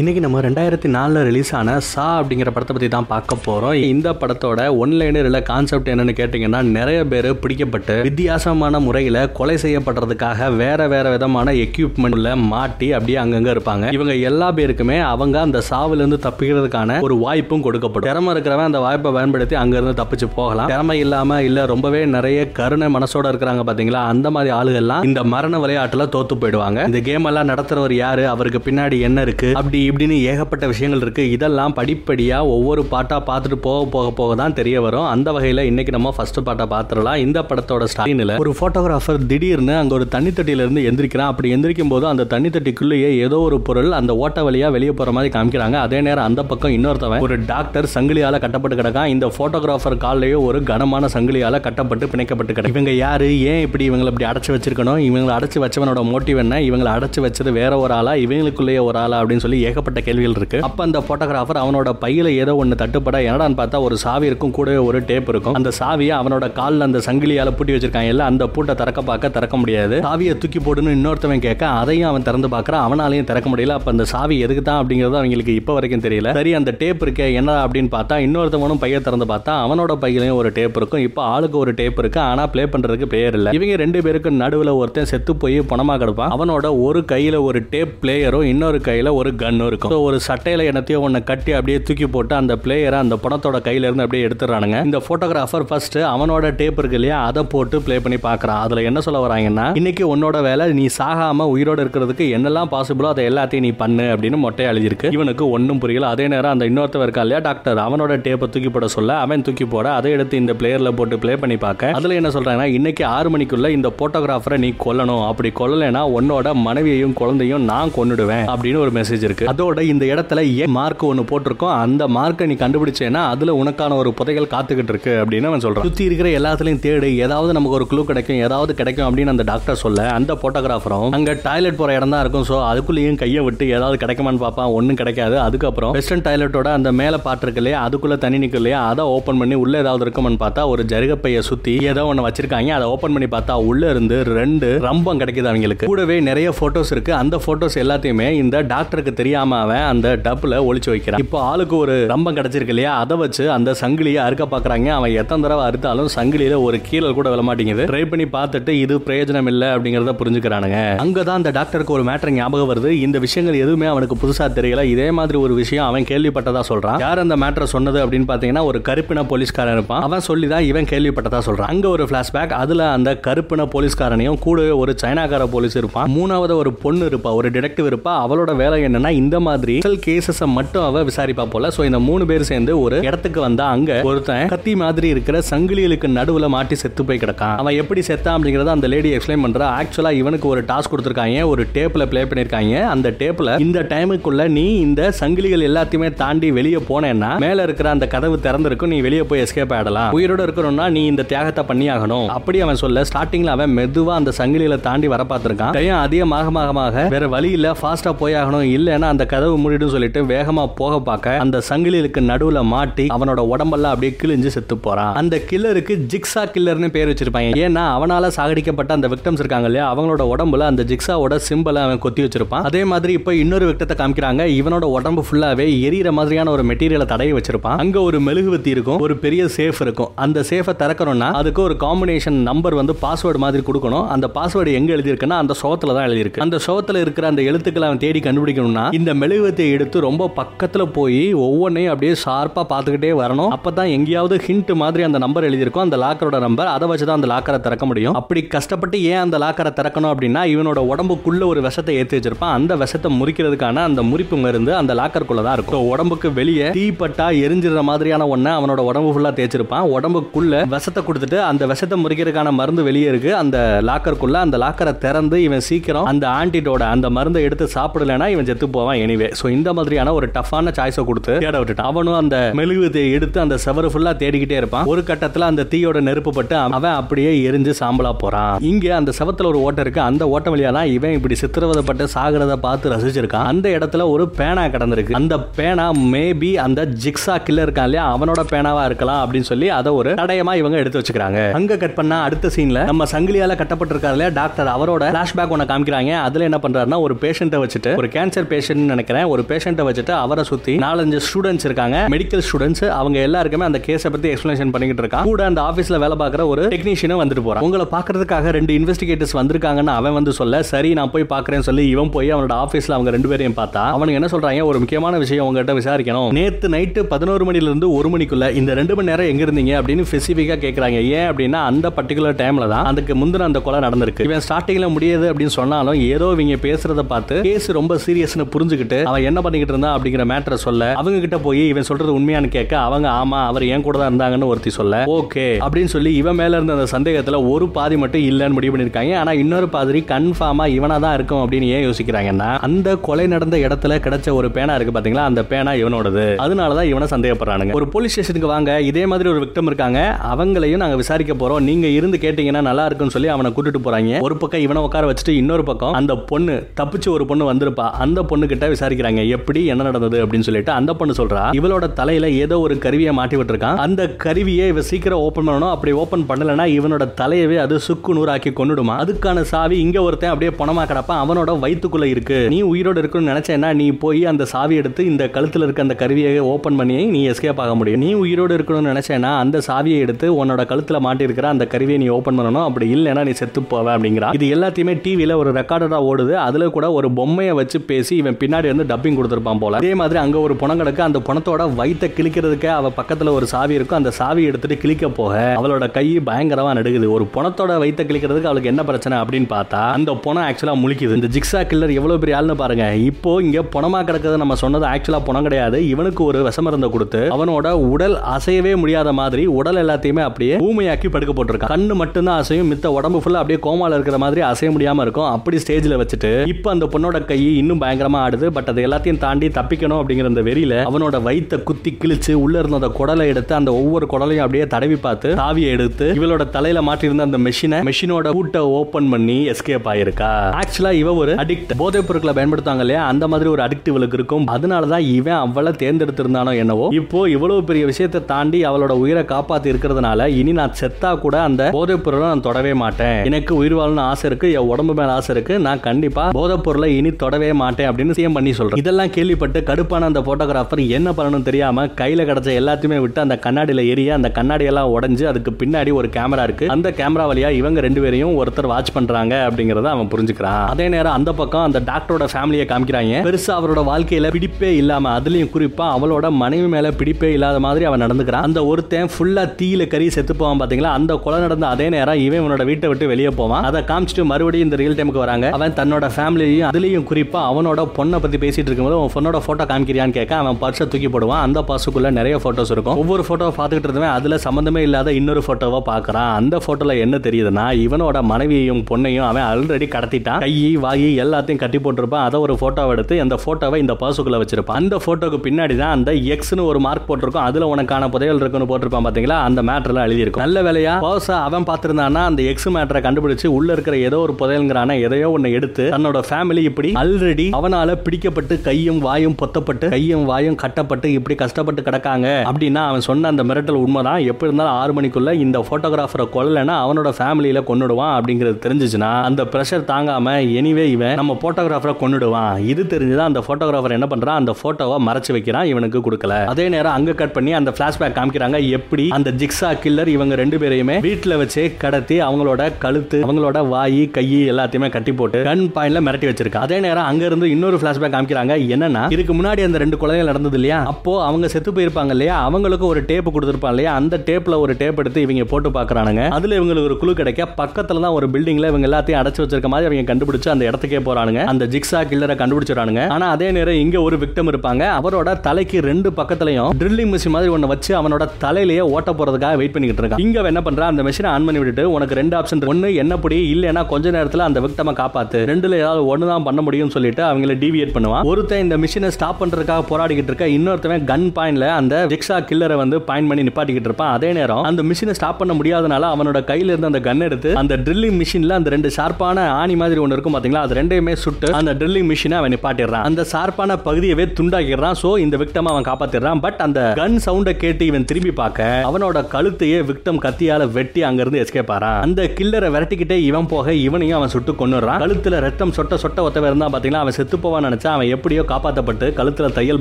இன்றைக்கி நம்ம ரெண்டாயிரத்தி நாலில் ரிலீஸ் ஆன சா அப்படிங்கிற படத்தை பற்றி தான் பார்க்க போகிறோம் இந்த படத்தோட ஒன்லைனர் இல்லை கான்செப்ட் என்னன்னு கேட்டிங்கன்னா நிறைய பேர் பிடிக்கப்பட்டு வித்தியாசமான முறையில் கொலை செய்யப்படுறதுக்காக வேற வேற விதமான எக்யூப்மெண்ட்ல மாட்டி அப்படியே அங்கங்கே இருப்பாங்க. இவங்க எல்லா பேருக்குமே அவங்க அந்த சாவிலிருந்து தப்பிக்கிறதுக்கான ஒரு வாய்ப்பும் கொடுக்கப்படும். திறமை இருக்கிறவன் அந்த வாய்ப்பை பயன்படுத்தி அங்கேருந்து தப்பிச்சு போகலாம். திறமை இல்லாமல் இல்லை ரொம்பவே நிறைய கருணை மனசோட இருக்கிறாங்க பார்த்தீங்களா அந்த மாதிரி ஆளுகள்லாம் இந்த மரண விளையாட்டில் தோத்து போயிடுவாங்க. இந்த கேம் எல்லாம் நடத்துகிறவர் யார்? அவருக்கு பின்னாடி என்ன இருக்குது அப்படி இப்படின்னு ஏகப்பட்ட விஷயங்கள் இருக்குது இதெல்லாம் படிப்படியாக ஒவ்வொரு பாட்டாக பார்த்துட்டு போக போக போக தான் தெரிய வரும். அந்த வகையில் இன்றைக்கி நம்ம ஃபஸ்ட்டு பாட்டை பார்த்துடலாம். இந்த படத்தோட ஸ்டாலினில் ஒரு ஃபோட்டோகிராஃபர் திடீர்னு அங்கே ஒரு தண்ணி தட்டியிலேருந்து எந்திரிக்கிறான். அப்படி எந்திரிக்கும் போது அந்த தண்ணி தட்டிக்குள்ளேயே ஏதோ ஒரு பொருள் அந்த ஓட்ட வழியா வெளியே போகிற மாதிரி காமிக்கிறாங்க. அதே நேரம் அந்த பக்கம் இன்னொருத்தவன் ஒரு டாக்டர் சங்கிலியால் கட்டப்பட்டு கிடக்கான். இந்த ஃபோட்டோகிராஃபர் கால்லையோ ஒரு கனமான சங்கிலியால் கட்டப்பட்டு பிணைக்கப்பட்டு கிடக்கு. இவங்க யார்? ஏன் இப்படி இவங்களை இப்படி அடைச்சி வச்சிருக்கணும்? இவங்களை அடைச்சி வச்சவனோட மோட்டிவ் என்ன? இவங்களை அடைச்சி வச்சது வேற ஒரு ஆளா? இவங்களுக்குள்ளேயே ஒரு ஆளா? அப்படின்னு சொல்லி ஏகப்பட்ட கேள்விகள் இருக்கு. அப்ப அந்த போட்டோகிராஃபர் அவனோட பையில ஏதோ ஒன்று தட்டுப்பட என்னடான்னு பார்த்தா ஒரு சாவி இருக்கும் கூடவே ஒரு டேப் இருக்கும். அந்த சாவியை அவனோட காலில் அந்த சங்கிலியால பூட்டி வச்சிருக்காங்க இல்ல அந்த பூட்டை திறக்க பார்க்க திறக்க முடியாது. சாவியை தூக்கி போடுன்னு இன்னொருத்தவன் கேட்க அதையும் அவன் திறந்து பார்க்கறான் அவனாலையும் திறக்க முடியல. அப்ப அந்த சாவி எதுக்கு தான் அப்படிங்கிறது அவங்களுக்கு இப்போ வரைக்கும் தெரியல. சரி அந்த டேப் இருக்கே என்ன அப்படின்னு பார்த்தா இன்னொருத்தவனும் பைய திறந்து பார்த்தா அவனோட பையிலையும் ஒரு டேப் இருக்கும். இப்போ ஆளுக்கு ஒரு டேப் இருக்கு ஆனா ப்ளே பண்றதுக்கு பிளேயர் இல்ல. இவங்க ரெண்டு பேருக்கு நடுவுல ஒருத்தன் செத்து போய் பணமா கிடப்பான். அவனோட ஒரு கையில ஒரு டேப் பிளேயரும் இன்னொரு கையில ஒரு கன்னும் இருக்கும். ஸோ ஒரு சட்டையில் என்னத்தையோ ஒன்று கட்டி அப்படியே தூக்கி போட்டு அந்த பிளேயரை அந்த பணத்தோட கையில இருந்து அப்படியே எடுத்துறானுங்க இந்த ஃபோட்டோகிராஃபர் ஃபர்ஸ்ட் அவனோட டேப் இருக்கு இல்லையா? அதை போட்டு ப்ளே பண்ணி பார்க்குறான். அதில் என்ன சொல்ல வராங்கன்னா இன்னைக்கு உன்னோட வேலை நீ சாகாம உயிரோடு இருக்கிறதுக்கு என்னெல்லாம் பாசிபிளோ அதை எல்லாத்தையும் நீ பண்ணு அப்படின்னு மொட்டை எழுதியிருக்கு இவனுக்கு ஒன்றும் புரியல. அதே நேரம் அந்த இன்னொருத்தவர் இருக்கா இல்லையா? டாக்டர் அவனோட டேப்பை தூக்கி போட சொல்ல அவன் தூக்கி போட அதை எடுத்து இந்த பிளேயரில் போட்டு ப்ளே பண்ணி பார்க்க. அதில் என்ன சொல்கிறாங்கன்னா இன்னைக்கு ஆறு மணிக்குள்ள இந்த போட்டோகிராஃபரை நீ கொல்லணும். அப்படி கொல்லலைன்னா உன்னோட மனைவியையும் குழந்தையும் நான் கொன்னுடுவேன் அப்படின்னு ஒரு மெசேஜ் இருக்கு. அதோட இந்த இடத்துல ஏன் மார்க் ஒன்று போட்டிருக்கோம்? அந்த மார்க்கை நீ கண்டுபிடிச்சேன்னா அதில் உனக்கான ஒரு புதைகள் காத்துக்கிட்டு இருக்கு அப்படின்னு அவன் சொல்கிறான் சுற்றி இருக்கிற எல்லாத்துலையும் தேடு ஏதாவது நமக்கு ஒரு க்ளூ கிடைக்கும் ஏதாவது கிடைக்கும் அப்படின்னு அந்த டாக்டர் சொல்ல அந்த போட்டோகிராஃபரும் அங்கே டாய்லெட் போகிற இடம் தான் இருக்கும் ஸோ அதுக்குள்ளேயும் கையை விட்டு ஏதாவது கிடைக்குமான்னு பார்ப்பான் ஒன்றும் கிடைக்காது. அதுக்கப்புறம் வெஸ்டர்ன் டாய்லெட்டோட அந்த மேலே பாட்டிருக்கு இல்லையா அதுக்குள்ளே தண்ணி நிற்கும் இல்லையா அதை ஓப்பன் பண்ணி உள்ளே ஏதாவது இருக்குமான்னு பார்த்தா ஒரு ஜருகப்பையை சுற்றி ஏதோ ஒன்று வச்சிருக்காங்க அதை ஓப்பன் பண்ணி பார்த்தா உள்ளே இருந்து ரெண்டு ரம்பம் கிடைக்குது அவங்களுக்கு. கூடவே நிறைய ஃபோட்டோஸ் இருக்குது அந்த ஃபோட்டோஸ் எல்லாத்தையுமே இந்த டாக்டருக்கு தெரியாம அவன் அந்த டப்புல ஒழிச்சு வைக்கிறான். இப்போ ஆளுக்கு ஒரு ரம்பம் கிடைச்சிருக்கு இல்லையா? அதை வச்சு அந்த சங்கிலியை அறுக்க பாக்குறாங்க அவன் எத்தனை தடவை அறுத்தாலும் சங்கிலியில ஒரு கீழல் கூட விழ மாட்டேங்குது. ட்ரை பண்ணி பார்த்துட்டு இது பிரயோஜனம் இல்லை அப்படிங்கறத புரிஞ்சுக்கிறானுங்க. அங்கதான் அந்த டாக்டருக்கு ஒரு மேட்டர் ஞாபகம் வருது. இந்த விஷயங்கள் எதுவுமே அவனுக்கு புதுசா தெரியல. இதே மாதிரி ஒரு விஷயம் அவன் கேள்விப்பட்டதா சொல்றான். யார் அந்த மேட்டரை சொன்னது அப்படின்னு பாத்தீங்கன்னா ஒரு கருப்பின போலீஸ்காரன் இருப்பான். அவன் சொல்லி தான் இவன் கேள்விப்பட்டதா சொல்றான். அங்க ஒரு பிளாஷ்பேக் அதுல அந்த கருப்பின போலீஸ்காரனையும் கூடவே ஒரு சைனாக்கார போலீஸ் இருப்பான். மூணாவது ஒரு பொண்ணு இருப்பா ஒரு டிடெக்டிவ் இருப்பா. அவளோட வேலை என்னன்னா இந்த மாதிரி கேசஸ் மட்டும் அவ விசாரிப்பா போல. சோ இந்த மூணு பேர் சேர்ந்து ஒரு இடத்துக்கு வந்தா அங்க ஒருத்தன் கத்தி மாதிரி இருக்கிற சங்கிலிகளுக்கு நடுவுல மாட்டி செத்து போய் கிடக்கான். அவன் எப்படி செத்தான் அப்படிங்கறத அந்த லேடி எக்ஸ்பிளைன் பண்றா. ஆக்சுவலா இவனுக்கு ஒரு டாஸ்க் கொடுத்துருக்காங்க. ஒரு டேப்ல பிளே பண்ணிருக்காங்க. அந்த டேப்ல இந்த டைமுக்குள்ள நீ இந்த சங்கிலிகள் எல்லாத்தையுமே தாண்டி வெளியே போனேன்னா மேல இருக்கிற அந்த கதவு திறந்திருக்கும். நீ வெளியே போய் எஸ்கேப் ஆடலாம் உயிரோட இருக்கணும்னா நீ இந்த தியாகத்தை பண்ணி ஆகணும் அப்படி அவன் சொல்ல ஸ்டார்டிங்ல அவன் மெதுவா அந்த சங்கிலியில தாண்டி வர பார்த்திருக்கான். டைம் அதிகமாக வேற வழி இல்ல. ஃபாஸ்டா போய் ஆகணும். இல்லைன்னா அந்த கதவு மூடிடும் சொல்லிட்டு வேகமா போக பார்க்க அந்த சங்கிலிகளுக்கு நடுவுல மாட்டி அவனோட உடம்பெல்லாம் அப்படியே கிழிஞ்சு செத்து போறான். அந்த கில்லருக்கு ஜிக்ஸா கில்லர்னு பேர் வச்சிருப்பாங்க. ஏன்னா அவனால சாகடிக்கப்பட்ட அந்த விக்டம்ஸ் இருக்காங்க இல்லையா? அவங்களோட உடம்புல அந்த ஜிக்ஸாவோட சிம்பிளை அவன் கொத்தி வச்சிருப்பான். அதே மாதிரி இப்போ இன்னொரு விக்டத்தை காமிக்கிறாங்க. இவனோட உடம்பு ஃபுல்லாவே எரியற மாதிரியான ஒரு மெட்டீரியலை தடவி வச்சிருப்பான். அங்க ஒரு மெழுகுவத்தி இருக்கும். ஒரு பெரிய சேஃப் இருக்கும். அந்த சேஃபை திறக்கணும்னா அதுக்கு ஒரு காம்பினேஷன் நம்பர் வந்து பாஸ்வேர்டு மாதிரி கொடுக்கணும். அந்த பாஸ்வேர்டு எங்க எழுதியிருக்குன்னா அந்த சோகத்துல தான் எழுதியிருக்கு. அந்த சோகத்துல இருக்கிற அந்த எழுத்துக்களை அவன் தேடி கண்டுபிடிக்கணும்னா இந்த மெழுகுவத்தை எடுத்து ரொம்ப பக்கத்துல போய் ஒவ்வொன்றையும் அப்படியே ஷார்ப்பா பார்த்துக்கிட்டே வரணும். அப்பதான் எங்கேயாவது ஹிண்ட் மாதிரி அந்த நம்பர் எழுதியிருக்கும் அந்த லாக்கரோட நம்பர் அதை வச்சு தான் அந்த லாக்கரை திறக்க முடியும். அப்படி கஷ்டப்பட்டு ஏன் அந்த லாக்கரை திறக்கணும் அப்படின்னா இவனோட உடம்புக்குள்ள ஒரு விஷத்தை ஏற்றி வச்சிருப்பான். அந்த விஷத்தை முறிக்கிறதுக்கான அந்த முறிப்பு மருந்து அந்த லாக்கருக்குள்ள தான் இருக்கும் உடம்புக்கு வெளியே தீப்பட்டா எரிஞ்சிடுற மாதிரியான ஒன்றை அவனோட உடம்பு ஃபுல்லா தேய்ச்சிருப்பான். உடம்புக்குள்ள விஷத்தை கொடுத்துட்டு அந்த விஷத்தை முறிக்கிறதுக்கான மருந்து வெளியே இருக்கு. அந்த லாக்கருக்குள்ள அந்த லாக்கரை திறந்து இவன் சீக்கிரம் அந்த ஆன்டிடோட அந்த மருந்தை எடுத்து சாப்பிடலன்னா இவன் செத்து போவான். எனிவே ஸோ இந்த மாதிரியான ஒரு டஃப்பான சாய்ஸை கொடுத்து தேட விட்டுட்டான். அவனும் அந்த மெழுகுவத்தை எடுத்து அந்த செவரு ஃபுல்லாக தேடிக்கிட்டே இருப்பான். ஒரு கட்டத்தில் அந்த தீயோட நெருப்பு பட்டு அவன் அப்படியே எரிஞ்சு சாம்பலா போறான். இங்கே அந்த செவத்தில் ஒரு ஓட்டை இருக்கு. அந்த ஓட்டம் வழியா தான் இவன் இப்படி சித்திரவதைப்பட்டு சாகிறத பார்த்து ரசிச்சிருக்கான். அந்த இடத்துல ஒரு பேனா கிடந்திருக்கு. அந்த பேனா மேபி அந்த ஜிக்ஸா கில்லர் இருக்கான் இல்லையா? அவனோட பேனாவா இருக்கலாம் அப்படின்னு சொல்லி அதை ஒரு தடயமா இவங்க எடுத்து வச்சுக்கிறாங்க. அங்க கட் பண்ணா அடுத்த சீன்ல நம்ம சங்கிலியால கட்டப்பட்டிருக்காரு இல்லையா? டாக்டர் அவரோட பிளாஷ்பேக் ஒன்று காமிக்கிறாங்க. அதுல என்ன பண்றாருன்னா ஒரு பேஷண்ட்டை வச்சுட்டு ஒரு கேன்சர் பேஷண்ட் அப்படின்னு நினைக்கிறேன். ஒரு பேஷண்ட்டை வச்சுட்டு அவரை சுத்தி நாலஞ்சு ஸ்டூடெண்ட்ஸ் இருக்காங்க. மெடிக்கல் ஸ்டூடெண்ட்ஸ் அவங்க எல்லாருக்குமே அந்த கேஸை பத்தி எக்ஸ்பிளேஷன் பண்ணிக்கிட்டு இருக்கான். கூட அந்த ஆபீஸ்ல வேலை பார்க்குற ஒரு டெக்னீஷியனும் வந்துட்டு போறான். உங்களை பார்க்கறதுக்காக ரெண்டு இன்வெஸ்டிகேட்டர்ஸ் வந்திருக்காங்கன்னு அவன் வந்து சொல்ல சரி நான் போய் பார்க்கறேன்னு சொல்லி இவன் போய் அவனோட ஆபீஸ்ல அவங்க ரெண்டு பேரையும் பார்த்தா அவனுக்கு என்ன சொல்றாங்க? ஒரு முக்கியமான விஷயம் உங்ககிட்ட விசாரிக்கணும். நேத்து நைட்டு பதினோரு மணில இருந்து ஒரு மணிக்குள்ள இந்த ரெண்டு மணி நேரம் எங்க இருந்தீங்க? அப்படின்னு ஸ்பெசிஃபிக்கா கேக்குறாங்க. ஏன் அப்படின்னா அந்த பர்டிகுலர் டைம்ல தான் அதுக்கு முந்தின அந்த கொலை நடந்திருக்கு. இவன் ஸ்டார்டிங்ல முடியாது அப்படின்னு சொன்னாலும் ஏதோ இவங்க பேசுறத பார்த்து கேஸ் ரொம்ப சீரியஸ்னு புரிஞ்சுக்கிட்டு அவன் என்ன பண்ணிக்கிட்டு இருந்தான் அப்படிங்கிற மேட்டரை சொல்ல அவங்க கிட்ட போய் இவன் சொல்றது உண்மையானு கேட்க அவங்க ஆமா அவர் ஏன் கூட தான் இருந்தாங்கன்னு ஒருத்தி சொல்ல ஓகே அப்படின்னு சொல்லி இவன் மேல இருந்த அந்த சந்தேகத்துல ஒரு பாதி மட்டும் இல்லைன்னு முடிவு பண்ணிருக்காங்க ஆனா இன்னொரு பாதிரி கன்ஃபார்மா இவனா தான் இருக்கும் அப்படின்னு ஏன் யோசிக்கிறாங்கன்னா அந்த கொலை நடந்த இடத்துல கிடைச்ச ஒரு பேனா இருக்கு பாத்தீங்களா? அந்த பேனா இவனோடது. அதனாலதான் இவனை சந்தேகப்படுறானுங்க. ஒரு போலீஸ் ஸ்டேஷனுக்கு வாங்க இதே மாதிரி ஒரு விக்டம் இருக்காங்க. அவங்களையும் நாங்க விசாரிக்க போறோம். நீங்க இருந்து கேட்டீங்கன்னா நல்லா இருக்கும்னு சொல்லி அவனை கூட்டிட்டு போறாங்க. ஒரு பக்கம் இவனை உட்கார வச்சுட்டு இன்னொரு பக்கம் அந்த பொண்ணு தப்பிச்சு ஒரு பொண்ணு வந்திருப்பா. அந்த பொண்ணு கிட்ட விசாரிக்கிறாங்க. எப்படி என்ன நடந்தது அப்படின்னு சொல்லிட்டு அந்த பொண்ணு சொல்றா இவளோட தலையில ஏதோ ஒரு கருவியை மாட்டி விட்டுருக்கான். அந்த கருவியை இவ சீக்கிரம் ஓபன் பண்ணணும். அப்படி ஓபன் பண்ணலனா இவனோட தலையவே அது சுக்கு நூறாக்கி கொண்டுடுமா அதுக்கான சாவி இங்க ஒருத்தன் அப்படியே பணமா கிடப்பான். அவனோட வயிற்றுக்குள்ள இருக்கு. நீ உயிரோட இருக்கணும்னு நினைச்சேன்னா நீ போய் அந்த சாவி எடுத்து இந்த கழுத்துல இருக்க அந்த கருவியை ஓபன் பண்ணி நீ எஸ்கேப் ஆக முடியும். நீ உயிரோட இருக்கணும்னு நினைச்சேன்னா அந்த சாவியை எடுத்து உன்னோட கழுத்துல மாட்டி இருக்கிற அந்த கருவியை நீ ஓபன் பண்ணணும். அப்படி இல்லைன்னா நீ செத்து போவ. அப்படிங்கிறா. இது எல்லாத்தையுமே டிவியில ஒரு ரெக்கார்டரா ஓடுது. அதுல கூட ஒரு பொம்மையை வச்சு பேசி இவன் பின்னாடி பின்னாடி வந்து டப்பிங் கொடுத்துருப்பான் போல. அதே மாதிரி அங்க ஒரு பணம் கிடக்கு. அந்த பணத்தோட வயிற்ற கிழிக்கிறதுக்கு அவ பக்கத்துல ஒரு சாவி இருக்கும். அந்த சாவி எடுத்துட்டு கிழிக்க போக அவளோட கை பயங்கரமா நடுகுது. ஒரு பணத்தோட வயித்தை கிழிக்கிறதுக்கு அவளுக்கு என்ன பிரச்சனை அப்படின்னு பார்த்தா அந்த பணம் ஆக்சுவலா முழிக்குது. இந்த ஜிக்ஸா கில்லர் எவ்வளவு பெரிய ஆள்னு பாருங்க. இப்போ இங்க பணமா கிடக்கிறது நம்ம சொன்னது ஆக்சுவலா பணம் கிடையாது. இவனுக்கு ஒரு விஷமருந்தை கொடுத்து அவனோட உடல் அசையவே முடியாத மாதிரி உடல் எல்லாத்தையுமே அப்படியே ஊமையாக்கி படுக்க போட்டிருக்கான். கண்ணு மட்டும்தான் அசையும். மித்த உடம்பு ஃபுல்லா அப்படியே கோமால இருக்கிற மாதிரி அசைய முடியாம இருக்கும். அப்படி ஸ்டேஜ்ல வச்சுட்டு இப்போ அந்த பொண்ணோட கை இன்னும் பயங்கரமா ஆடுது. பட் அது எல்லாத்தையும் தாண்டி தப்பிக்கணும் அப்படிங்கிற அந்த வெறியில அவனோட வயித்தை குத்தி கிழிச்சு உள்ள இருந்த அந்த குடலை எடுத்து அந்த ஒவ்வொரு குடலையும் அப்படியே தடவி பார்த்து தாவியை எடுத்து இவளோட தலையில மாட்டியிருந்த அந்த மெஷினை மெஷினோட பூட்டை ஓபன் பண்ணி எஸ்கேப் ஆயிருக்கா? ஆக்சுவலா இவ ஒரு அடிக்ட் போதைப் பொருட்களை பயன்படுத்தாங்க இல்லையா? அந்த மாதிரி ஒரு அடிக்ட் இவளுக்கு இருக்கும். அதனாலதான் இவன் அவளை தேர்ந்தெடுத்திருந்தானோ என்னவோ. இப்போ இவ்வளவு பெரிய விஷயத்தை தாண்டி அவளோட உயிரை காப்பாத்தி இருக்கிறதுனால இனி நான் செத்தா கூட அந்த போதைப் பொருளை நான் தொடவே மாட்டேன். எனக்கு உயிர் வாழணும் ஆசை இருக்கு என் உடம்பு மேல ஆசை இருக்கு. நான் கண்டிப்பா போதைப் பொருளை இனி தொடவே மாட்டேன் அப்படின்னு பண்ணி சொல்றேன். இதெல்லாம் கேள்விப்பட்டு கடுப்பான அந்த போட்டோகிராஃபர் என்ன பண்ணணும் தெரியாம கையில கிடைச்ச எல்லாத்தையுமே விட்டு அந்த கண்ணாடியில எரிய அந்த கண்ணாடி எல்லாம் உடைஞ்சு அதுக்கு பின்னாடி ஒரு கேமரா இருக்கு. அந்த கேமரா வழியா இவங்க ரெண்டு பேரையும் ஒருத்தர் வாட்ச் பண்றாங்க அப்படிங்கறத அவன் புரிஞ்சுக்கிறான். அதே நேரம் அந்த பக்கம் அந்த டாக்டரோட ஃபேமிலியை காமிக்கிறாங்க. பெருசா அவரோட வாழ்க்கையில பிடிப்பே இல்லாம அதுலயும் குறிப்பா அவளோட மனைவி மேல பிடிப்பே இல்லாத மாதிரி அவன் நடந்துக்கிறான். அந்த ஒருத்தன் ஃபுல்லா தீயில கறி செத்து போவான் பாத்தீங்களா? அந்த கொலை நடந்த அதே நேரம் இவன் இவனோட வீட்டை விட்டு வெளியே போவான். அதை காமிச்சிட்டு மறுபடியும் இந்த ரியல் டைமுக்கு வராங்க. அவன் தன்னோட ஃபேமிலியையும் அதுலயும் குறிப்பா அவனோட பொண்ணை பற்றி பேசிட்டு இருக்கும்போது உன் பொண்ணோட ஃபோட்டோ காமிக்கிறியான்னு கேட்க அவன் பர்ஸை தூக்கி போடுவான். அந்த பர்ஸுக்குள்ளே நிறைய ஃபோட்டோஸ் இருக்கும். ஒவ்வொரு ஃபோட்டோவை பார்த்துக்கிட்டு இருந்தவன் அதில் சம்மந்தமே இல்லாத இன்னொரு ஃபோட்டோவை பார்க்குறான். அந்த ஃபோட்டோவில் என்ன தெரியுதுன்னா இவனோட மனைவியையும் பொண்ணையும் அவன் ஆல்ரெடி கடத்திட்டான். கை வாயி எல்லாத்தையும் கட்டி போட்டிருப்பான். அதை ஒரு ஃபோட்டோவை எடுத்து அந்த ஃபோட்டோவை இந்த பர்ஸுக்குள்ளே வச்சிருப்பான். அந்த ஃபோட்டோக்கு பின்னாடி தான் அந்த எக்ஸ்னு ஒரு மார்க் போட்டிருக்கும். அதில் உனக்கான புதையல் இருக்குன்னு போட்டிருப்பான் பார்த்தீங்களா அந்த மேட்டரில் எழுதியிருக்கும். நல்ல வேலையா? பர்ஸை அவன் பார்த்துருந்தானா அந்த எக்ஸ் மேட்டரை கண்டுபிடிச்சு உள்ள இருக்கிற ஏதோ ஒரு புதையல்ங்கிறான எதையோ ஒன்று எடுத்து தன்னோட ஃபேமிலி இப்படி ஆல்ரெடி அவனால் பிடிக்கப்பட்டு கையும் வாயும் பொத்தப்பட்டு கையும் வாயும் கட்டப்பட்டு இப்படி கஷ்டப்பட்டு கிடக்காங்க அப்படின்னா அவன் சொன்ன அந்த மிரட்டல் உண்மைதான். எப்படி இருந்தாலும் ஆறு மணிக்குள்ள இந்த போட்டோகிராஃபரை கொல்லலைன்னா அவனோட ஃபேமிலியில கொண்டுடுவான் அப்படிங்கிறது தெரிஞ்சிச்சுன்னா அந்த ப்ரெஷர் தாங்காம எனிவே இவன் நம்ம போட்டோகிராஃபரை கொண்டுடுவான் இது தெரிஞ்சுதான் அந்த போட்டோகிராஃபர் என்ன பண்றான்? அந்த போட்டோவை மறைச்சு வைக்கிறான் இவனுக்கு கொடுக்கல. அதே நேரம் அங்க கட் பண்ணி அந்த பிளாஷ்பேக் காமிக்கிறாங்க. எப்படி? அந்த ஜிக்ஸா கில்லர் இவங்க ரெண்டு பேரையுமே வீட்டுல வச்சு கடத்தி அவங்களோட கழுத்து அவங்களோட வாய் கை எல்லாத்தையுமே கட்டி போட்டு கன் பாயிண்ட்ல மிரட்டி வச்சிருக்கான் அதே நேரம் அங்க இருந்து இன்னொரு பிளாஷ்பேக் காமிக்கிறாங்க. என்னன்னா இதுக்கு முன்னாடி அந்த ரெண்டு குழந்தைகள் நடந்தது இல்லையா? அப்போ அவங்க செத்து போயிருப்பாங்க இல்லையா? அவங்களுக்கு ஒரு டேப் கொடுத்துருப்பாங்க இல்லையா? அந்த டேப்ல ஒரு டேப் எடுத்து இவங்க போட்டு பாக்குறானுங்க அதுல இவங்களுக்கு ஒரு குழு கிடைக்க பக்கத்துல தான் ஒரு பில்டிங்ல இவங்க எல்லாத்தையும் அடைச்சு வச்சிருக்க மாதிரி அவங்க கண்டுபிடிச்சு அந்த இடத்துக்கே போறானுங்க. அந்த ஜிக்ஸா கில்லரை கண்டுபிடிச்சிடறானுங்க. ஆனா அதே நேரம் இங்க ஒரு விக்டம் இருப்பாங்க. அவரோட தலைக்கு ரெண்டு பக்கத்துலயும் ட்ரில்லிங் மிஷின் மாதிரி ஒன்னு வச்சு அவனோட தலையிலேயே ஓட்ட போறதுக்காக வெயிட் பண்ணிக்கிட்டு இருக்கான். இங்க என்ன பண்றான்? அந்த மிஷினை ஆன் பண்ணி விட்டுட்டு உனக்கு ரெண்டு ஆப்ஷன் ஒன்னு என்ன புடி? இல்லைன்னா கொஞ்ச நேரத்துல அந்த விக்டமை காப்பாத்து. ரெண்டுல ஏதாவது ஒன்னு தான் பண்ண முடியும்னு சொல்லிட்டு அவங்கள டிவியேட் பண்ணுவான். ஒருத்தன் இந்த மிஷினை ஸ்டாப் பண்றதுக்காக போராடிக்கிட்டு இருக்க இன்னொருத்தவன் கன் பாயிண்ட்ல அந்த ஜிக்ஸா கில்லரை வந்து பாயிண்ட் பண்ணி நிப்பாட்டிக்கிட்டு இருப்பான். அதே நேரம் அந்த மிஷினை ஸ்டாப் பண்ண முடியாதனால அவனோட கையில இருந்து அந்த கன் எடுத்து அந்த ட்ரில்லிங் மிஷின்ல அந்த ரெண்டு ஷார்ப்பான ஆணி மாதிரி ஒன்று இருக்கும் பாத்தீங்களா? அது ரெண்டையுமே சுட்டு அந்த ட்ரில்லிங் மிஷினை அவன் நிப்பாட்டிடுறான். அந்த ஷார்ப்பான பகுதியவே துண்டாக்கிடுறான். சோ இந்த விக்டம் அவன் காப்பாத்திடுறான். பட் அந்த கன் சவுண்டை கேட்டு இவன் திரும்பி பார்க்க அவனோட கழுத்தையே விக்டம் கத்தியால வெட்டி அங்கிருந்து எஸ்கேப் ஆறான். அந்த கில்லரை விரட்டிக்கிட்டே இவன் போக இவனையும் அவன் சுட்டு கொண்டுறான் கழுத்துல ரத்தம் சொட்ட சொட்ட ஒத்தவ இருந்தா பாத்தீங்கன்னா அவன் செத்து போவான் நினைச்சா அவன் எப்படியோ காப்பாற்றப்பட்டு கழுத்துல தையல்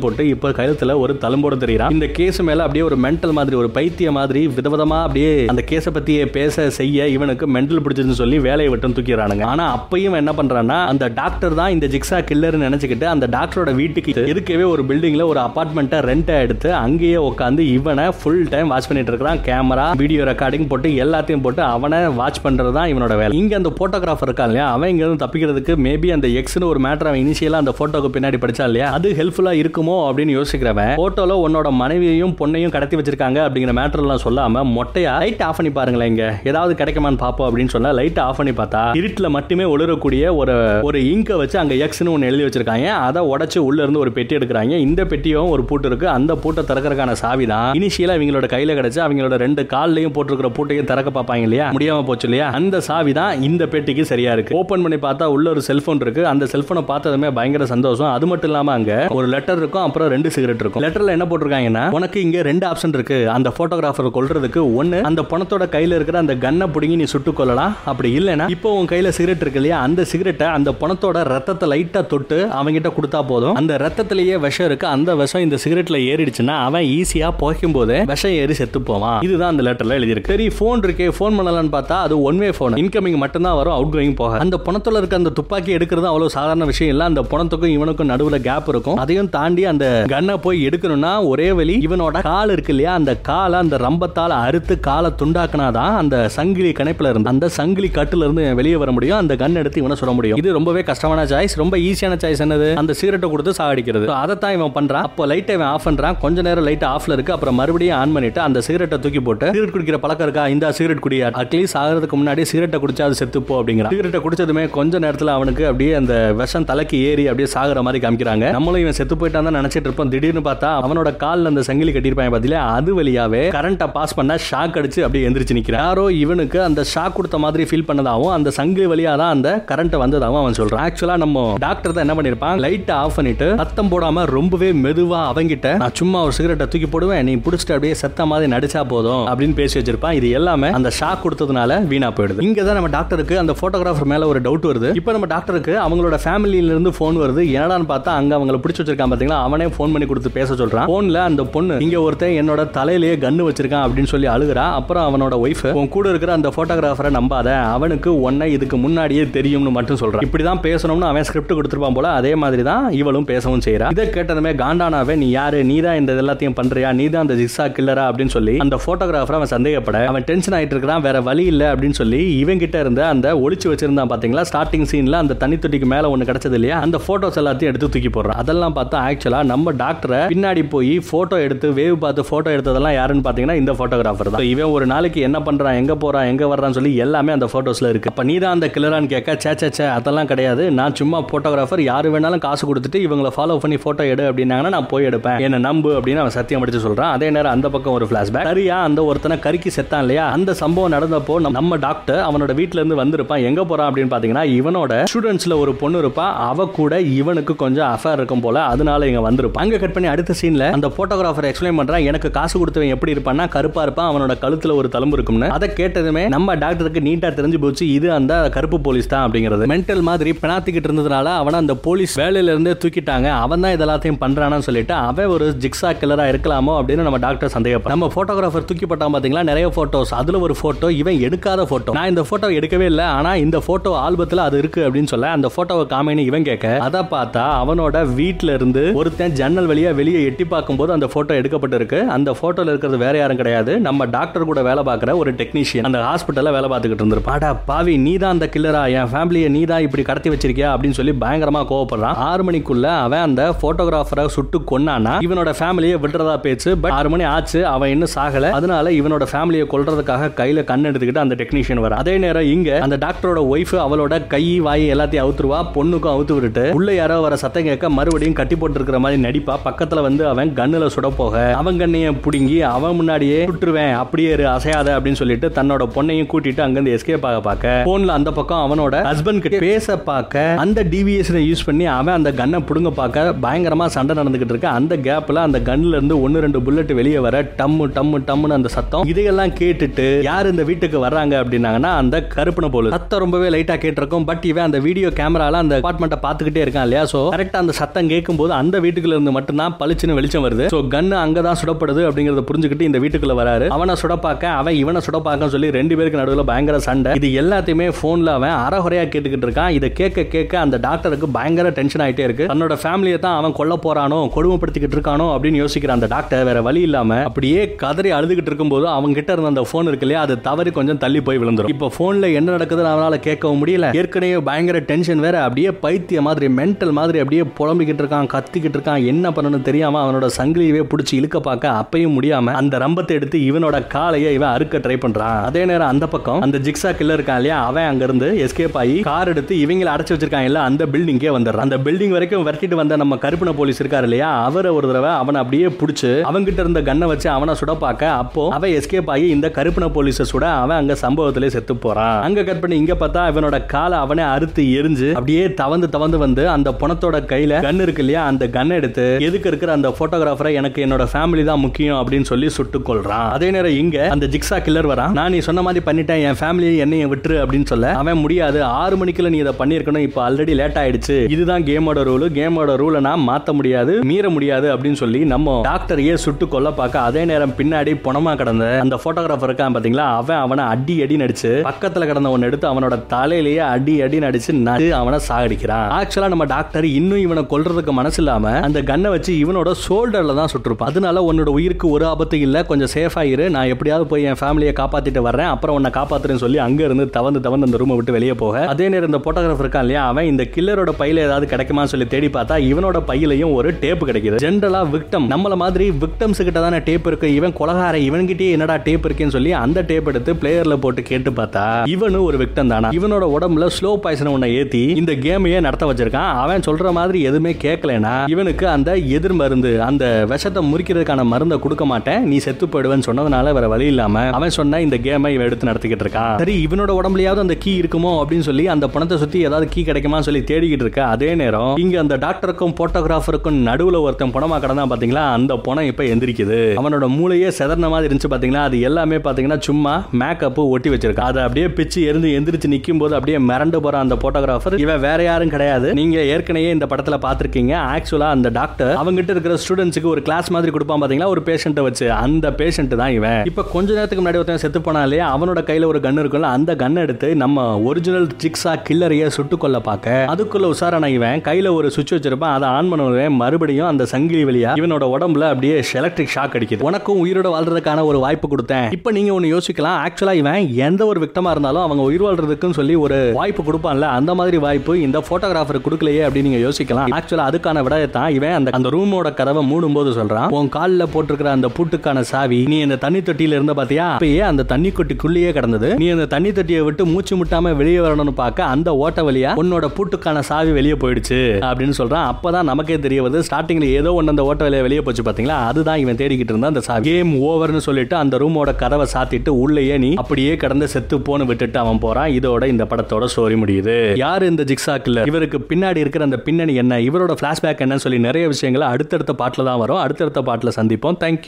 போட்டு இப்போ கழுத்துல ஒரு தலும்போட தெரியுறான். இந்த கேஸ் மேல அப்படியே ஒரு மென்டல் மாதிரி ஒரு பைத்திய மாதிரி விதவிதமா அப்படியே அந்த கேஸை பத்தியே பேச செய்ய இவனுக்கு மென்டல் பிடிச்சதுன்னு சொல்லி வேலையை விட்டு தூக்கிறானுங்க ஆனா அப்பையும் என்ன பண்றான்னா அந்த டாக்டர் தான் இந்த ஜிக்ஸா கில்லர்னு நினைச்சுக்கிட்டு அந்த டாக்டரோட வீட்டுக்கு இருக்கவே ஒரு பில்டிங்ல ஒரு அபார்ட்மெண்ட்டை ரெண்டை எடுத்து அங்கேயே உட்காந்து இவனை ஃபுல் டைம் வாட்ச் பண்ணிட்டு இருக்கிறான். கேமரா வீடியோ ரெக்கார்டிங் போட்டு எல்லாத்தையும் போட்டு அவனை வாட்ச் பண்ணுறது தான் இவனோட வேலை. இங்க அந்த போட்டோகிராஃபர் இருக்கான் இல்லையா? அவன் இங்க இருந்து தப்பிக்கிறதுக்கு மேபி அந்த எக்ஸ்னு ஒரு மேட்டர் அவன் இனிஷியலா அந்த போட்டோக்கு பின்னாடி படிச்சா இல்லையா? அது ஹெல்ப்ஃபுல்லா இருக்குமோ அப்படின்னு யோசிக்கிறவன் போட்டோல உன்னோட மனைவியையும் பொண்ணையும் கடத்தி வச்சிருக்காங்க அப்படிங்கிற மேட்டர்லாம் சொல்லாம மொட்டையா லைட் ஆஃப் பண்ணி பாருங்களேன் இங்க. ஏதாவது கிடைக்குமான்னு பாப்போம் அப்படின்னு சொன்னா லைட் ஆஃப் பண்ணி பார்த்தா இருட்டுல மட்டுமே ஒளிரக்கூடிய ஒரு ஒரு இங்கை வச்சு அங்க எக்ஸ்னு ஒன்னு எழுதி வச்சிருக்காங்க. அதை உடச்சு உள்ள இருந்து ஒரு பெட்டி எடுக்கிறாங்க. இந்த பெட்டியும் ஒரு பூட்டு இருக்கு. அந்த பூட்டை திறக்கிறதுக்கான சாவி தான். இனிஷியலா அவங்களோட கையில கிடைச்சு அவங்களோட ரெண்டு கால்லையும் போட்டிருக்கிற பூட்டையும் திறக்க பார்ப்பாங்க இல்லையா? முடியாம போச்சு இல்லையா? அந்த சாவி தான் இந்த பெட்டிக்கு சரியா இருக்கு. ஓபன் பண்ணி பார்த்தா உள்ள ஒரு செல்போன் இருக்கு. அந்த செல்போனை பார்த்ததுமே பயங்கர சந்தோஷம். அது மட்டும் இல்லாம அங்க ஒரு லெட்டர் இருக்கும் அப்புறம் ரெண்டு சிகரெட் இருக்கும். லெட்டர்ல என்ன போட்டிருக்காங்கன்னா உனக்கு இங்க ரெண்டு ஆப்ஷன் இருக்கு. அந்த போட்டோகிராஃபர் கொள்றதுக்கு ஒன்று அந்த பணத்தோட கையில இருக்கிற அந்த கன்னை பிடுங்கி நீ சுட்டு கொள்ளலாம் அப்படி இல்லைன்னா இப்போ உன் கையில சிகரெட் இருக்கு இல்லையா அந்த சிகரெட்டை அந்த பணத்தோட ரத்தத்தை லைட்டா தொட்டு அவங்கிட்ட கொடுத்தா போதும். அந்த ரத்தத்திலேயே விஷம் இருக்கு அந்த விஷம் இந்த சிகரெட்ல ஏறிடுச்சுன்னா அவன் ஈஸியா போகும் போது விஷம் ஏறி செத்து போவான். இதுதான் அந்த லெட்டர்ல எழுதியிருக்கு. சரி போன் இருக்கே போன் பண்ணலாம்னு பார்த்தா அது ஒன் வே போன் இன்கமிங் மட்டும்தான் வரும் அவுட் கோயிங் போக அந்த பணத்துல இருக்க அந்த துப்பாக்கி எடுக்கிறது அவ்வளவு சாதாரண விஷயம் இல்ல. அந்த பணத்துக்கு பணத்துக்கும் இவனுக்கும் நடுவுல கேப் இருக்கும். அதையும் தாண்டி அந்த கன்னை போய் எடுக்கணும்னா ஒரே வழி இவனோட கால் இருக்கு இல்லையா? அந்த காலை அந்த ரம்பத்தால அறுத்து காலை துண்டாக்குனாதான் அந்த சங்கிலி கணைப்புல இருந்து அந்த சங்கிலி கட்டுல இருந்து வெளியே வர முடியும். அந்த கன் எடுத்து இவனை சொல்ல முடியும். இது ரொம்பவே கஷ்டமான சாய்ஸ் ரொம்ப ஈஸியான சாய்ஸ் என்னது? அந்த சிகரெட்டை கொடுத்து சாகடிக்கிறது. அதை அதைத்தான் இவன் பண்றான். அப்போ லைட்டை இவன் ஆஃப் பண்றான். கொஞ்ச நேரம் லைட் ஆஃப்ல இருக்கு. அப்புறம் மறுபடியும் ஆன் பண்ணிட்டு அந்த சிகரெட்டை தூக்கி போட்டு சிகரெட் குடிக்கிற பழக்கம் இருக்கா? இந்த சிகரெட் குடியா அட்லீஸ்ட் ஆகிறதுக்கு முன்னாடி சிகரெட்டை குடிச்சா அது செத்துப்போ அப்படிங்கிற சிகரெட்டை குடிச்சதுமே கொஞ்ச நேரத்தில் அவனுக்கு அப்படியே அந்த விஷம் தலைக்கு ஏறி அப்படியே சாகுற மாதிரி காமிக்கிறாங்க. நம்மளும் இவன் செத்து போயிட்டான் தான் நினைச்சிட்டு இருப்போம். திடீர்னு பார்த்தா அவனோட காலில் அந்த சங்கிலி கட்டியிருப்பாங்க பாத்தீங்களா அது வழியாவே கரண்ட்டை பாஸ் பண்ணா ஷாக் அடிச்சு அப்படியே எந்திரிச்சு நிற்கிறான் யாரோ இவனுக்கு அந்த ஷாக் கொடுத்த மாதிரி ஃபீல் பண்ணதாகவும் அந்த சங்கிலி வழியா தான் அந்த கரண்ட் வந்ததாகவும் அவன் சொல்றான். ஆக்சுவலா நம்ம டாக்டர் தான் என்ன பண்ணிருப்பான் லைட்டை ஆஃப் பண்ணிட்டு சத்தம் போடாம ரொம்பவே மெதுவா அவங்கிட்ட நான் சும்மா ஒரு சிகரெட்டை தூக்கி போடுவேன். நீ பிடிச்சிட்டு அப்படியே செத்த மாதிரி நடிச்சா போதும் அப்படின்னு பேசி வச்சிருப்பான். இது எல்லாமே அந்த ஷாக் கொடுத்ததுனால வீணா போயிடுது. இங்க தான் நம்ம டாக்டருக்கு அந்த போட்டோகிராஃபர் மேல ஒரு டவுட் வருது. இப்போ நம்ம டாக்டருக்கு அவங்களோட ஃபேமிலியில இருந்து ஃபோன் வருது. என்னடான்னு பார்த்தா அங்க அவங்கள பிடிச்சி வச்சிருக்கான் பாத்தீங்களா? அவனே ஃபோன் பண்ணி கொடுத்து பேச சொல்றான். போன்ல அந்த பொண்ணு இங்க ஒருத்தன் என்னோட தலையிலேயே கண்ணு வச்சிருக்கான் அப்படின்னு சொல்லி அழுகுறா. அப்புறம் அவனோட ஒய்ஃப் உன் கூட இருக்கிற அந்த போட்டோகிராஃபரை நம்பாத. அவனுக்கு உன்னை இதுக்கு முன்னாடியே தெரியும்னு மட்டும் சொல்றான். இப்படிதான் பேசணும்னு அவன் ஸ்கிரிப்ட் கொடுத்துருப்பான் போல அதே மாதிரி தான் இவளும் பேசவும் செய்யறா இதை கேட்டதுமே காண்டானாவே நீ யாரு? நீ தான் இந்த எல்லாத்தையும் பண்றியா? நீ தான் அந்த ஜிக்ஸா கில்லரா அப்படின்னு சொல்லி அந்த போட்டோகிராஃபர் அவன் சந்தேகப்பட அவன் டென்ஷன் ஆயிட்டு இருக்கிறான் வேற வழி இல்ல. அப்படின்னு சொல்லி இவன் கிட்ட இருந்த அந்த ஒளிச்சு வச்சிருந்தான் பாத்தீங்களா? ஸ்டார்டிங் சீன்ல அந்த தண்ணி தொட்டிக்கு மேல ஒண்ணு கிடைச்சது இல்லையா? அந்த ஃபோட்டோஸ் எல்லாத்தையும் எடுத்து தூக்கி போடுறான் அதெல்லாம் பார்த்தா ஆக்சுவலாக நம்ம டாக்டரை பின்னாடி போய் ஃபோட்டோ எடுத்து வேவ் பார்த்து ஃபோட்டோ எடுத்ததெல்லாம் யாருன்னு பார்த்தீங்கன்னா இந்த ஃபோட்டோகிராஃபர் தான். இவன் ஒரு நாளைக்கு என்ன பண்ணுறான் எங்கே போகிறான் எங்கே வர்றான்னு சொல்லி எல்லாமே அந்த ஃபோட்டோஸில் இருக்கு. அப்போ நீ தான் அந்த கிளரான்னு கேட்க சே சே சே அதெல்லாம் கிடையாது. நான் சும்மா ஃபோட்டோகிராஃபர் யார் வேணாலும் காசு கொடுத்துட்டு இவங்களை ஃபாலோ பண்ணி ஃபோட்டோ எடு அப்படின்னாங்கன்னா நான் போய் எடுப்பேன். என்ன நம்பு அப்படின்னு அவன் சத்தியம் அடிச்சு சொல்கிறான் அதே நேரம் அந்த பக்கம் ஒரு பிளாஷ்பேக் சரியா அந்த ஒருத்தனை கருக்கி செத்தான் இல்லையா? அந்த சம்பவம் நடந்தப்போ நம்ம- டாக்டர் அவனோட வீட்டிலேருந்து வந்திருப்பான். எங்கே போறான் அப்படின்னு பார்த்தீங்கன்னா இவனோட ஸ்டூடெண்ட்ஸில் ஒரு பொண்ணு இருப்பா. அவ கூட இவனுக்கு கொஞ்சம் அஃபேர் இருக்கும் போல அதனால இங்க வந்திருப்பான். அங்க கட் பண்ணி அடுத்த சீன்ல அந்த போட்டோகிராஃபர் எக்ஸ்பிளைன் பண்றான் எனக்கு காசு கொடுத்தவன் எப்படி இருப்பான்னா கருப்பா இருப்பான் அவனோட கழுத்துல ஒரு தழும்பு இருக்கும்னு. அதை கேட்டதுமே நம்ம டாக்டருக்கு நீட்டா தெரிஞ்சு போச்சு இது அந்த கருப்பு போலீஸ் தான் அப்படிங்கிறது. மென்டல் மாதிரி பிணாத்திக்கிட்டு இருந்ததுனால அவனை அந்த போலீஸ் வேலையில இருந்தே தூக்கிட்டாங்க. அவன் தான் இதெல்லாத்தையும் பண்றானான்னு சொல்லிட்டு அவன் ஒரு ஜிக்ஸா கில்லரா இருக்கலாமோ? அப்படின்னு நம்ம டாக்டர் சந்தேகப்படும் நம்ம போட்டோகிராஃபர் தூக்கி போட்டான் பாத்தீங்களா நிறைய போட்டோஸ் அதுல ஒரு போட்டோ இவன் எடுக்காத போட்டோ நான் இந்த போட்டோ எடுக்கவே இல்லை ஆனா இந்த போட்டோ ஆல்பத்துல அது இருக்கு அப்படின்னு சொல்ல அந்த போட்டோவை காமின்னு இவன் கேட்க அதை பார்த்தா அவனோட வீட்ல இருந்து ஒருத்தன் ஜன்னல் வழியா வெளியே எட்டி பார்க்கும்போது அந்த போட்டோ எடுக்கப்பட்டிருக்கு. அந்த போட்டோல இருக்கிறது வேற யாரும் கிடையாது. நம்ம டாக்டர் கூட வேலை பார்க்குற ஒரு டெக்னீஷியன் அந்த ஹாஸ்பிட்டல்ல வேலை பார்த்துக்கிட்டு இருந்திருப்பான். அடா பாவி நீ தான் அந்த கில்லரா என் ஃபேமிலியை நீ தான் இப்படி கடத்தி வச்சிருக்கியா? அப்படின்னு சொல்லி பயங்கரமா கோவப்படுறான். ஆறு மணிக்குள்ள அவன் அந்த போட்டோகிராஃபரை சுட்டு கொன்னானா இவனோட ஃபேமிலியை விடுறதா பேச்சு. பட் ஆறு மணி ஆச்சு அவன் இன்னும் சாகல. அதனால இவனோட ஃபேமிலியை கொல்றதுக்காக கையில கண் எடுத்துக்கிட்டு அந்த டெக்னீஷியன் வர அதே நேரம் இங்க அந்த டாக்டரோட ஒய்ஃப் அவளோட கை வாய் எல்லாத்தையும் அவுத்துருவா. பொண்ணுக்கும் அவுத்து விட்டுட்டு உள்ள யாரோ வர சத்தம் கேட்க மறுபடியும் கட்டி போட்டு இருக்கிற மாதிரி நடிப்பா? பக்கத்துல வந்து அவன் கண்ணுல சுட போக. அவன் கண்ணையை பிடுங்கி அவன் முன்னாடியே சுட்டுருவேன் அப்படியே இரு, அசையாத அப்படின்னு சொல்லிட்டு தன்னோட பொண்ணையும் கூட்டிட்டு அங்கிருந்து எஸ்கேப் ஆக பார்க்க. போன்ல அந்த பக்கம் அவனோட ஹஸ்பண்ட் கிட்ட பேச பார்க்க அந்த டிவிஎஸ் யூஸ் பண்ணி அவன் அந்த கண்ணை புடுங்க பார்க்க பயங்கரமா சண்டை நடந்துகிட்டு இருக்கு. அந்த கேப்ல அந்த கன்ல இருந்து ஒன்னு ரெண்டு புல்லட் வெளியே வர டம்மு டம்மு டம்முன்னு அந்த சத்தம். இதையெல்லாம் கேட்டுட்டு யார் இந்த வீட்டுக்கு வர்றாங்க? அப்படின்னாங்கன்னா அந்த கருப்பனை போல சத்தம் ரொம்பவே லைட்டா கேட்டிருக்கும். பட் இவன் அந்த வீடியோ கேமரால அந்த அபார்ட்மெண்ட்டை பார்த்துக்கிட்டே இருக்கான். இருக்கான் இல்லையா ஸோ கரெக்டாக அந்த சத்தம் கேட்கும் போது அந்த வீட்டுக்குள்ள இருந்து மட்டும்தான் பளிச்சுன்னு வெளிச்சம் வருது. ஸோ கன்னு அங்கதான் சுடப்படுது அப்படிங்கிறத புரிஞ்சுக்கிட்டு இந்த வீட்டுக்குள்ள வராரு. அவனை சுடப்பாக்க அவன் இவனை சுடப்பாக்க சொல்லி ரெண்டு பேருக்கு நடுவில் பயங்கர சண்டை. இது எல்லாத்தையுமே ஃபோனில் அவன் அறகுறையாக கேட்டுக்கிட்டு இருக்கான். இதை கேட்க கேட்க அந்த டாக்டருக்கு பயங்கர டென்ஷன் ஆயிட்டே இருக்கு. தன்னோட ஃபேமிலியை தான் அவன் கொல்ல போறானோ கொடுமைப்படுத்திக்கிட்டு இருக்கானோ அப்படின்னு யோசிக்கிற அந்த டாக்டர் வேற வழி இல்லாம அப்படியே கதறி அழுதுகிட்டு இருக்கும்போது அவங்க கிட்ட இருந்த அந்த ஃபோன் இருக்கு இல்லையா அது தவறி கொஞ்சம் தள்ளி போய் விழுந்துரும். இப்போ ஃபோனில் என்ன நடக்குதுன்னு அவனால் கேட்கவும் முடியல. ஏற்கனவே பயங்கர டென்ஷன் வேற அப்படியே பைத்திய மாதிரி மென்டல் மாதிரி அப்படியே புலம்பிக்கிட்டு இருக்கான் கத்திக்கிட்டு இருக்கான் என்ன பண்ணணும்னு தெரியாம அவனோட சங்கிலியவே பிடிச்சி இழுக்க பார்க்க அப்பயும் முடியாம அந்த ரம்பத்தை எடுத்து இவனோட காலையை இவன் அறுக்க ட்ரை பண்றான். அதே நேரம் அந்த பக்கம் அந்த ஜிக்ஸா கில்லர் இருக்கான் இல்லையா அவன் அங்கிருந்து எஸ்கேப் ஆகி கார் எடுத்து இவங்களை அடைச்சு வச்சிருக்கான் இல்ல அந்த பில்டிங்கே வந்துடுறான். அந்த பில்டிங் வரைக்கும் விரட்டிட்டு வந்த நம்ம கருப்பின போலீஸ் இருக்காரு இல்லையா அவரை ஒரு தடவை அவனை அப்படியே பிடிச்சி அவங்கிட்ட இருந்த கண்ணை வச்சு அவனை சுட பார்க்க அப்போ அவன் எஸ்கேப் ஆகி இந்த கருப்பின போலீஸை சுட அவன் அங்க சம்பவத்திலே செத்து போறான். அங்க கட் பண்ணி இங்க பார்த்தா இவனோட காலை அவனே அறுத்து எரிஞ்சு அப்படியே தவந்து தவந்து வந்து அந்த அந்த பணத்தோட கையில கன் இருக்கு இல்லையா? அந்த கன் எடுத்து எதுக்கு இருக்கிற அந்த போட்டோகிராஃபரை எனக்கு என்னோட ஃபேமிலி தான் முக்கியம் அப்படின்னு சொல்லி சுட்டு கொள்றான் அதே நேரம் இங்க அந்த ஜிக்ஸா கில்லர் வரான். நான் நீ சொன்ன மாதிரி பண்ணிட்டேன் என் ஃபேமிலியை என்னைய விட்டுரு அப்படின்னு சொல்ல அவன் முடியாது. ஆறு மணிக்குள்ள நீ இதை பண்ணிருக்கணும் இப்போ ஆல்ரெடி லேட் ஆயிடுச்சு. இதுதான் கேமோட ரூல் கேமோட ரூலை நான் மாத்த முடியாது மீற முடியாது அப்படின்னு சொல்லி நம்ம டாக்டரையே சுட்டு கொல்ல பார்க்க அதே நேரம் பின்னாடி பணமா கடந்த அந்த போட்டோகிராஃபர் இருக்கான் பாத்தீங்களா? அவன் அவனை அடி அடி நடிச்சு பக்கத்துல கடந்த ஒன்னு எடுத்து அவனோட தலையிலேயே அடி அடி நடிச்சு நடு அவனை சாகடிக்கிறான். ஆக்சுவலா நம்ம டாக்டர் இன்னும் இவனை கொல்றதுக்கு மனசு இல்லாம அந்த கன்னை வச்சு இவனோட ஷோல்டர்ல தான் சுட்டிருப்பான். அதனால உன்னோட உயிருக்கு ஒரு ஆபத்து இல்ல. கொஞ்சம் சேஃப் ஆயிரு. நான் எப்படியாவது போய் என் ஃபேமிலியை காப்பாத்திட்டு வர்றேன். அப்புறம் உன்னை காப்பாத்துறேன்னு சொல்லி அங்க இருந்து தவந்து தவந்து அந்த ரூமை விட்டு வெளியே போக. அதே நேரம் இந்த போட்டோகிராஃபர் இருக்கான் இல்லையா? அவன் இந்த கில்லரோட பையில ஏதாவது கிடைக்குமா சொல்லி தேடி பார்த்தா இவனோட பையிலையும் ஒரு டேப் கிடைக்குது. ஜென்ரலா விக்டம் நம்மள மாதிரி விக்டம்ஸ் கிட்ட தானே டேப் இருக்கு. இவன் கொலகார இவன்கிட்டயே என்னடா டேப் இருக்குன்னு சொல்லி அந்த டேப் எடுத்து பிளேயர்ல போட்டு கேட்டு பார்த்தா இவனும் ஒரு விக்டம் தானா? இவனோட உடம்புல ஸ்லோ பாய்சன் ஒன்ன ஏத்தி இந்த கேமையே நடத்த வச்சிருக்கான். அவன் சொல்ற மாதிரி எதுவுமே கேட்கலனா இவனுக்கு அந்த எதிர் மருந்து அந்த விஷத்தை முறிக்கிறதுக்கான மருந்தை கொடுக்க மாட்டேன் நீ செத்து போயிடுவேன்னு சொன்னதுனால வேற வழி இல்லாம அவன் சொன்ன இந்த கேமை இவன் எடுத்து நடத்திக்கிட்டு இருக்கான் சரி இவனோட உடம்புலயாவது அந்த கீ இருக்குமோ அப்படின்னு சொல்லி அந்த பணத்தை சுத்தி ஏதாவது கீ கிடைக்குமா சொல்லி தேடிக்கிட்டு இருக்க அதே நேரம் இங்க அந்த டாக்டருக்கும் போட்டோகிராஃபருக்கும் நடுவுல ஒருத்தன் பணமா கடந்தான் பாத்தீங்களா? அந்த பணம் இப்ப எந்திரிக்குது. அவனோட மூளையே செதறின மாதிரி இருந்துச்சு பாத்தீங்களா? அது எல்லாமே பாத்தீங்கன்னா சும்மா மேக்கப் ஒட்டி வச்சிருக்கான் அதை அப்படியே பிச்சு எரிந்து எந்திரிச்சு நிக்கும் போது அப்படியே மிரண்டு போற அந்த போட்டோகிராஃபர் இவன் வேற யாரும் கிடையாது. நீங்க ஏற்கனவே இந்த படத்துல பாத்திருக்கீங்க ஆக்சுவலா அந்த டாக்டர் அவங்ககிட்ட இருக்கிற ஸ்டூடெண்ட்ஸுக்கு ஒரு கிளாஸ் மாதிரி கொடுப்பான் பாத்தீங்களா? ஒரு பேஷண்ட்டை வச்சு. அந்த பேஷண்ட் தான் இவன். இப்ப கொஞ்ச நேரத்துக்கு முன்னாடி ஒருத்தன் செத்து போனா இல்லையா? அவனோட கையில ஒரு கன் இருக்கும்ல அந்த கன் எடுத்து நம்ம ஒரிஜினல் ஜிக்ஸா கில்லரையே சுட்டு கொள்ள பார்க்க. அதுக்குள்ள உசாரான இவன் கையில ஒரு சுவிட்ச் வச்சிருப்பான். அதை ஆன் பண்ணுவேன் மறுபடியும் அந்த சங்கிலி வழியா இவனோட உடம்புல அப்படியே எலக்ட்ரிக் ஷாக் அடிக்குது. உனக்கும் உயிரோட வாழ்றதுக்கான ஒரு வாய்ப்பு கொடுத்தேன். இப்போ நீங்க ஒன்னு யோசிக்கலாம். ஆக்சுவலா இவன் எந்த ஒரு விக்டமா இருந்தாலும் அவங்க உயிர் வாழ்றதுக்குன்னு சொல்லி ஒரு வாய்ப்பு கொடுப்பான்ல. அந்த மாதிரி வாய்ப்பு இந்த போட்டோகிராஃபர் இல்லையே அப்படின்னு நீங்க யோசிக்கலாம். ஆக்சுவலா அதுக்கான விடயத்தான் இவன் அந்த அந்த ரூமோட கதவை மூடும் போது சொல்றான். உன் காலில் போட்டிருக்கிற அந்த பூட்டுக்கான சாவி நீ அந்த தண்ணி தொட்டியில இருந்த பாத்தியா? அப்பயே அந்த தண்ணி கொட்டிக்குள்ளேயே கிடந்தது. நீ அந்த தண்ணி தொட்டியை விட்டு மூச்சு முட்டாம வெளியே வரணும்னு பார்க்க அந்த ஓட்ட வழியா உன்னோட பூட்டுக்கான சாவி வெளியே போயிடுச்சு அப்படின்னு சொல்றான். அப்பதான் நமக்கே தெரிய வருது. ஸ்டார்டிங்ல ஏதோ ஒன்று அந்த ஓட்ட வழியா வெளியே போச்சு பாத்தீங்களா? அதுதான் இவன் தேடிக்கிட்டு இருந்தா அந்த சாவி. கேம் ஓவர்னு சொல்லிட்டு அந்த ரூமோட கதவை சாத்திட்டு உள்ளேயே நீ அப்படியே கடந்து செத்து போன்னு விட்டுட்டு அவன் போறான். இதோட இந்த படத்தோட ஸ்டோரி முடியுது. யாரு இந்த ஜிக்ஸா கில்லர் இவருக்கு பின்னாடி இருக்கிற அந்த பின்னணி என்ன இவரோட ஃப்ளாஷ்பேக் என்னன்னு சொல்லி நிறைய விஷயங்களை அடுத்தடுத்த பாட்டில் தான் வரும். அடுத்தடுத்த பாட்டில் சந்திப்போம். தேங்க்யூ